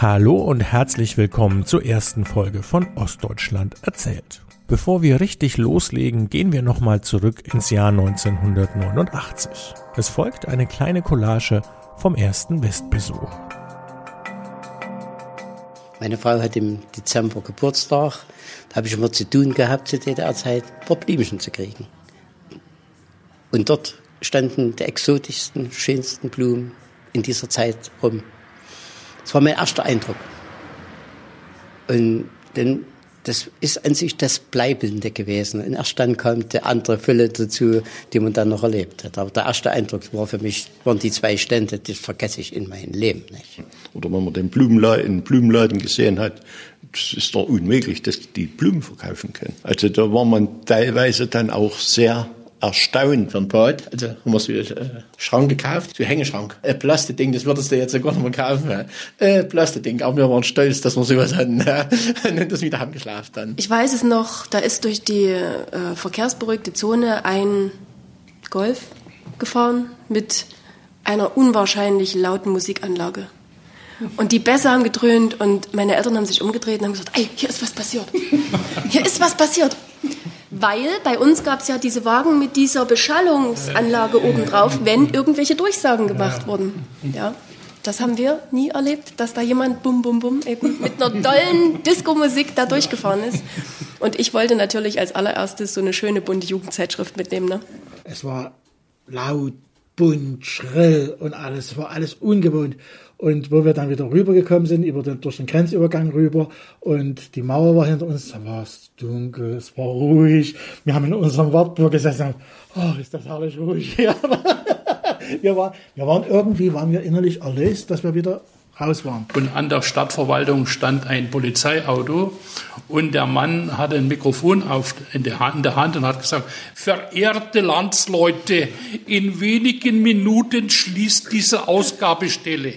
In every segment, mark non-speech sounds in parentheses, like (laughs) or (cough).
Hallo und herzlich willkommen zur ersten Folge von Ostdeutschland erzählt. Bevor wir richtig loslegen, gehen wir nochmal zurück ins Jahr 1989. Es folgt eine kleine Collage vom ersten Westbesuch. Meine Frau hat im Dezember Geburtstag. Da habe ich immer zu tun gehabt, zu DDR-Zeit, Blümchen zu kriegen. Und dort standen die exotischsten, schönsten Blumen in dieser Zeit rum. Das war mein erster Eindruck. Und dann, das ist an sich das Bleibende gewesen. Und erst dann kam die andere Fülle dazu, die man dann noch erlebt hat. Aber der erste Eindruck war für mich, waren die zwei Stände, das vergesse ich in meinem Leben nicht. Oder wenn man den Blumenladen, Blumenladen gesehen hat, das ist doch unmöglich, dass die Blumen verkaufen können. Also da war man teilweise dann auch sehr erstaunt. Für ein Bad, also haben wir so einen äh, Schrank gekauft, so einen Hängeschrank. Ein Plastikding, das würdest du jetzt gar nicht mehr kaufen. Äh, Plastikding, aber wir waren stolz, dass wir sowas hatten. und das wieder haben geschlafen dann. Ich weiß es noch, da ist durch die äh, verkehrsberuhigte Zone ein Golf gefahren mit einer unwahrscheinlich lauten Musikanlage. Und die Bässe haben gedröhnt und meine Eltern haben sich umgedreht und haben gesagt, ey, hier ist was passiert. Hier ist was passiert. Weil bei uns gab es ja diese Wagen mit dieser Beschallungsanlage obendrauf, wenn irgendwelche Durchsagen gemacht wurden. Ja. Das haben wir nie erlebt, dass da jemand bum bum bum eben mit einer tollen Disco-Musik da durchgefahren ist. Und ich wollte natürlich als allererstes so eine schöne bunte Jugendzeitschrift mitnehmen. Ne? Es war laut, bunt, schrill und alles, war alles ungewohnt. Und wo wir dann wieder rübergekommen sind, über den, durch den Grenzübergang rüber und die Mauer war hinter uns, da war es dunkel, es war ruhig. Wir haben in unserem Wartburg gesessen, oh, ist das herrlich ruhig hier. (laughs) wir, war, wir waren irgendwie, waren wir innerlich erlöst, dass wir wieder raus waren. Und an der Stadtverwaltung stand ein Polizeiauto und der Mann hatte ein Mikrofon auf, in, der in der Hand und hat gesagt, verehrte Landsleute, in wenigen Minuten schließt diese Ausgabestelle.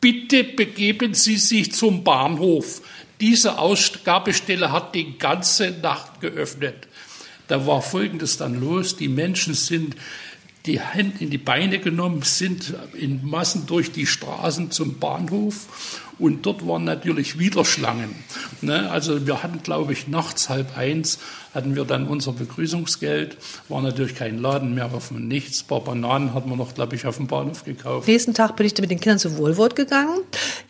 Bitte begeben Sie sich zum Bahnhof. Diese Ausgabestelle hat die ganze Nacht geöffnet. Da war Folgendes dann los. Die Menschen sind die Hände in die Beine genommen, sind in Massen durch die Straßen zum Bahnhof und dort waren natürlich wieder Schlangen. Ne? Also wir hatten, glaube ich, nachts halb eins hatten wir dann unser Begrüßungsgeld. War natürlich kein Laden mehr offen, nichts. Ein paar Bananen hatten wir noch, glaube ich, auf dem Bahnhof gekauft. Nächsten Tag bin ich mit den Kindern zu Wohlwort gegangen.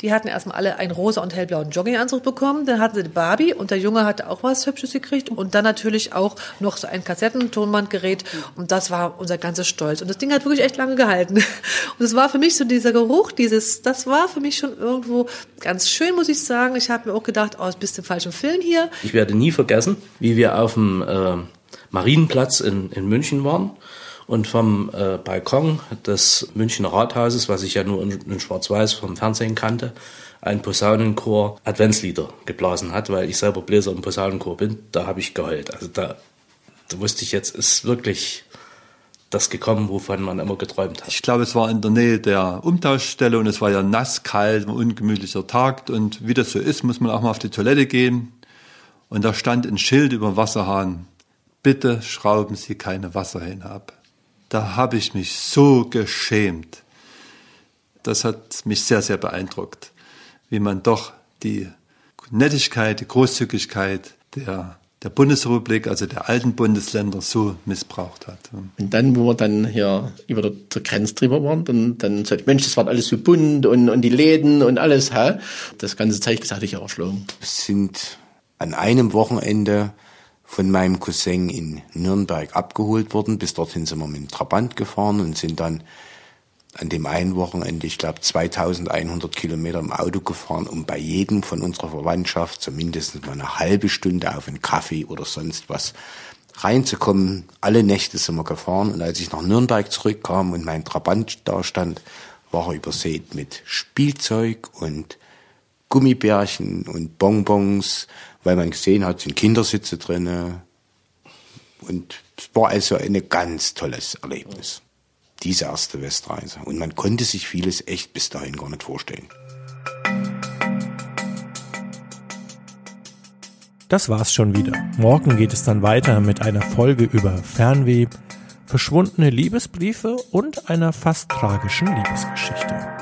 Die hatten erstmal alle einen rosa und hellblauen Jogginganzug bekommen. Dann hatten sie die Barbie und der Junge hatte auch was Hübsches gekriegt. Und dann natürlich auch noch so ein Kassettentonbandgerät. Und das war unser ganzes Stolz. Und das Ding hat wirklich echt lange gehalten. (laughs) Und es war für mich so dieser Geruch, dieses, das war für mich schon irgendwo ganz schön, muss ich sagen. Ich habe mir auch gedacht, oh, bist du im falschen Film hier. Ich werde nie vergessen, wie wir auf dem äh, Marienplatz in, in München waren und vom äh, Balkon des Münchner Rathauses, was ich ja nur in, in Schwarz-Weiß vom Fernsehen kannte, ein Posaunenchor Adventslieder geblasen hat, weil ich selber Bläser im Posaunenchor bin. Da habe ich geheult. Also da, da wusste ich jetzt, ist wirklich das gekommen, wovon man immer geträumt hat. Ich glaube, es war in der Nähe der Umtauschstelle und es war ja nass, kalt, ein ungemütlicher Tag. Und wie das so ist, muss man auch mal auf die Toilette gehen. Und da stand ein Schild über dem Wasserhahn. Bitte schrauben Sie keine Wasserhähne ab. Da habe ich mich so geschämt. Das hat mich sehr, sehr beeindruckt, wie man doch die Nettigkeit, die Großzügigkeit der der Bundesrepublik, also der alten Bundesländer, so missbraucht hat. Und dann, wo wir dann hier über der, der Grenze drüber waren, dann, dann sagte ich, Mensch, das war alles so bunt und, und die Läden und alles, hä? Das ganze Zeug, das hatte ich erschlagen. Wir sind an einem Wochenende von meinem Cousin in Nürnberg abgeholt worden. Bis dorthin sind wir mit dem Trabant gefahren und sind dann an dem einen Wochenende, ich glaube, 2100 Kilometer im Auto gefahren, um bei jedem von unserer Verwandtschaft zumindest mal eine halbe Stunde auf einen Kaffee oder sonst was reinzukommen. Alle Nächte sind wir gefahren und als ich nach Nürnberg zurückkam und mein Trabant da stand, war er übersät mit Spielzeug und Gummibärchen und Bonbons, weil man gesehen hat, sind Kindersitze drinne und es war also ein ganz tolles Erlebnis diese erste Westreise. Und man konnte sich vieles echt bis dahin gar nicht vorstellen. Das war's schon wieder. Morgen geht es dann weiter mit einer Folge über Fernweh. verschwundene Liebesbriefe und einer fast tragischen Liebesgeschichte.